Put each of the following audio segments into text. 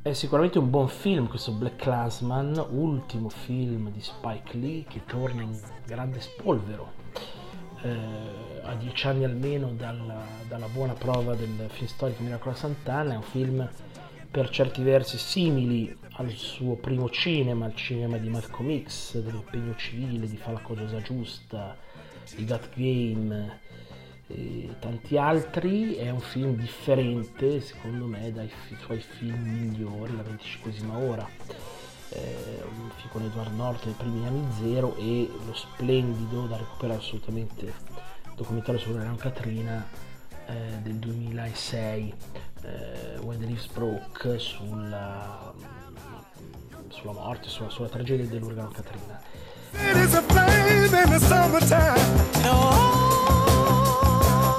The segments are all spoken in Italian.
È sicuramente un buon film questo Black Clansman, ultimo film di Spike Lee che torna in grande spolvero. Eh, a dieci anni almeno dalla, dalla, buona prova del film storico Miracolo Sant'Anna, è un film per certi versi simili al suo primo cinema, al cinema di Malcolm X, dell'impegno civile, di Fa la cosa giusta, di That Game e tanti altri. È un film differente, secondo me, dai suoi film migliori, La 25esima ora. Eh, un film con Edward Norton nei primi anni zero e lo splendido da recuperare assolutamente documentario sulla Catrina eh, del 2006 eh, When the Leaves Broke sulla, sulla morte, sulla, sulla tragedia dell'uragano Katrina.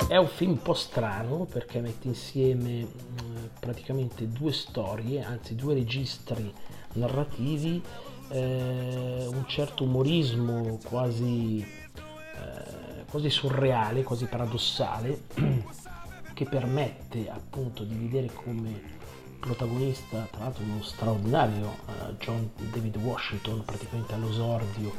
È un film un po' strano perché mette insieme mh, praticamente due storie, anzi due registri narrativi, eh, un certo umorismo quasi, eh, quasi surreale, quasi paradossale che permette appunto di vedere come protagonista, tra l'altro uno straordinario uh, John David Washington, praticamente all'esordio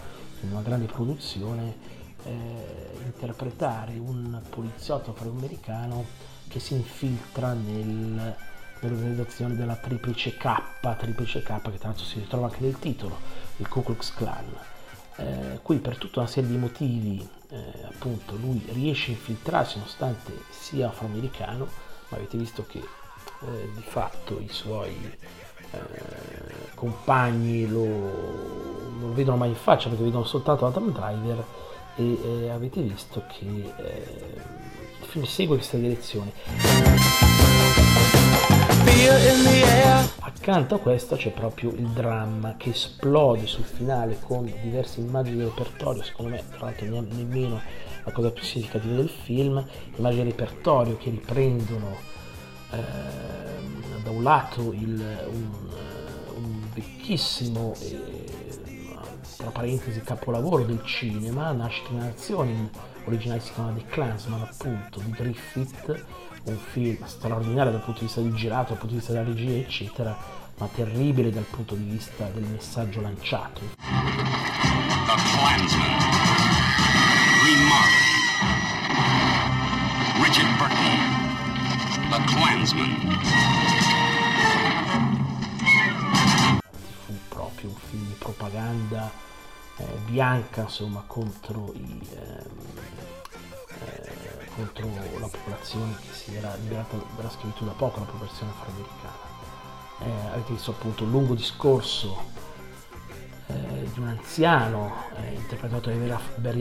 in una grande produzione, eh, interpretare un poliziotto afroamericano che si infiltra nel, nell'organizzazione della Triplice K, Triplice K che tra l'altro si ritrova anche nel titolo, il Ku Klux Klan. Eh, qui per tutta una serie di motivi eh, appunto lui riesce a infiltrarsi nonostante sia afroamericano, ma avete visto che eh, di fatto i suoi eh, compagni lo, non lo vedono mai in faccia perché vedono soltanto Adam Driver e eh, avete visto che eh, il film segue questa direzione. Accanto a questo c'è proprio il dramma che esplode sul finale con diverse immagini di repertorio, secondo me tra l'altro nemmeno la cosa più significativa del film, immagini di repertorio che riprendono eh, da un lato il, un, un, vecchissimo eh, tra parentesi capolavoro del cinema, Nascita in Nazioni, originale si chiama The Clansman appunto, di Griffith, un film straordinario dal punto di vista del girato, dal punto di vista della regia, eccetera, ma terribile dal punto di vista del messaggio lanciato. The Klansman. Richard Burton. The Klansman. Propaganda eh, bianca, insomma, contro i... Ehm, contro la popolazione che si era liberata dalla schiavitù da poco, la popolazione afroamericana. Eh, avete visto appunto un lungo discorso eh, di un anziano eh, interpretato da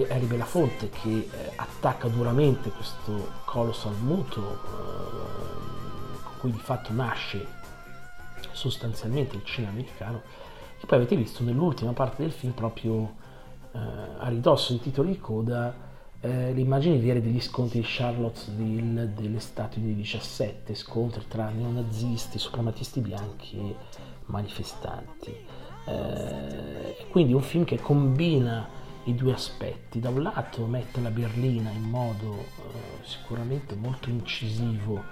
Harry Belafonte che eh, attacca duramente questo colossal muto eh, con cui di fatto nasce sostanzialmente il cinema americano e poi avete visto nell'ultima parte del film proprio eh, a ridosso dei titoli di coda eh, le immagini vere degli scontri di Charlottesville dell'estate del 17, scontri tra neonazisti, suprematisti bianchi e manifestanti. Eh, quindi un film che combina i due aspetti, da un lato mette la berlina in modo eh, sicuramente molto incisivo,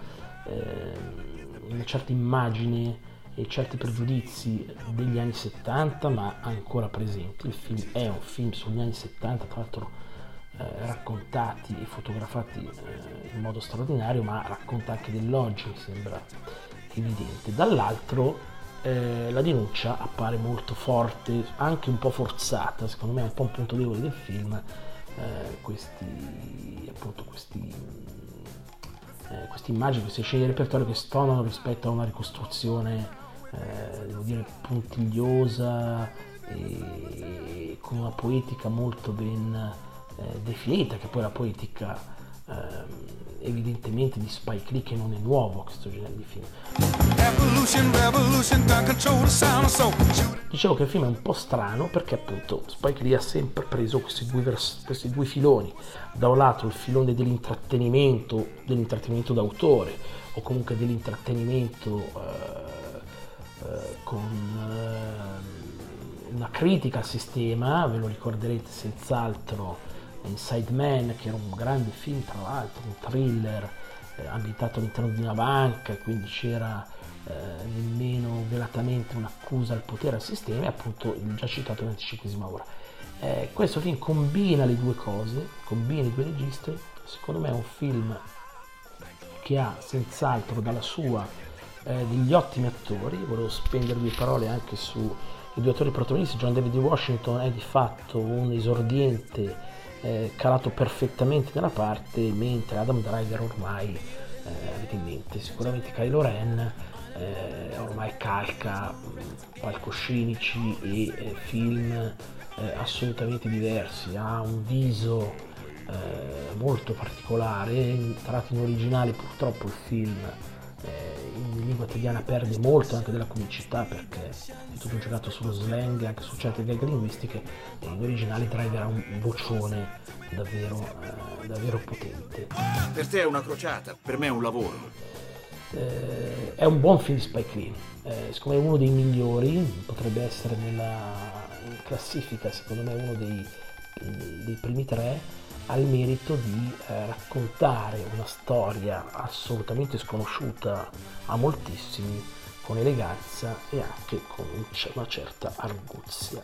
eh, una certa immagine e certi pregiudizi degli anni 70 ma ancora presenti. Il film è un film sugli anni 70, tra l'altro eh, raccontati e fotografati eh, in modo straordinario, ma racconta anche dell'oggi, mi sembra evidente. Dall'altro eh, la denuncia appare molto forte, anche un po' forzata, secondo me è un po' un punto debole del film, eh, questi, appunto, questi, eh, queste immagini, queste scene di repertorio che stonano rispetto a una ricostruzione, eh, devo dire, puntigliosa e con una poetica molto ben eh, definita, che poi la poetica eh, evidentemente di Spike Lee che non è nuovo questo genere di film. Dicevo che il film è un po' strano perché appunto Spike Lee ha sempre preso questi due, vers- questi due filoni, da un lato il filone dell'intrattenimento, dell'intrattenimento d'autore o comunque dell'intrattenimento eh, eh, con eh, una critica al sistema, ve lo ricorderete senz'altro Inside Man, che era un grande film tra l'altro, un thriller eh, ambientato all'interno di una banca, quindi c'era eh, nemmeno velatamente un'accusa al potere al sistema, e appunto il già citato 25 ora. Eh, questo film combina le due cose, combina i due registri, secondo me è un film che ha senz'altro dalla sua eh, degli ottimi attori, volevo spendere due parole anche sui due attori protagonisti, John David Washington è di fatto un esordiente eh, calato perfettamente nella parte, mentre Adam Driver ormai eh, avete in mente sicuramente Kylo Ren eh, ormai calca mh, palcoscenici e eh, film eh, assolutamente diversi, ha un viso molto particolare, tratto in originale purtroppo il film in lingua italiana perde molto anche della comicità perché è tutto giocato sullo slang, anche su certe gag linguistiche, in originale Driver ha un vocione davvero, eh, davvero potente. Per te è una crociata, per me è un lavoro. Eh, è un buon film di Spike Lee, eh, siccome è uno dei migliori, potrebbe essere nella classifica, secondo me uno dei, dei primi tre, ha il merito di eh, raccontare una storia assolutamente sconosciuta a moltissimi con eleganza e anche con una certa arguzia.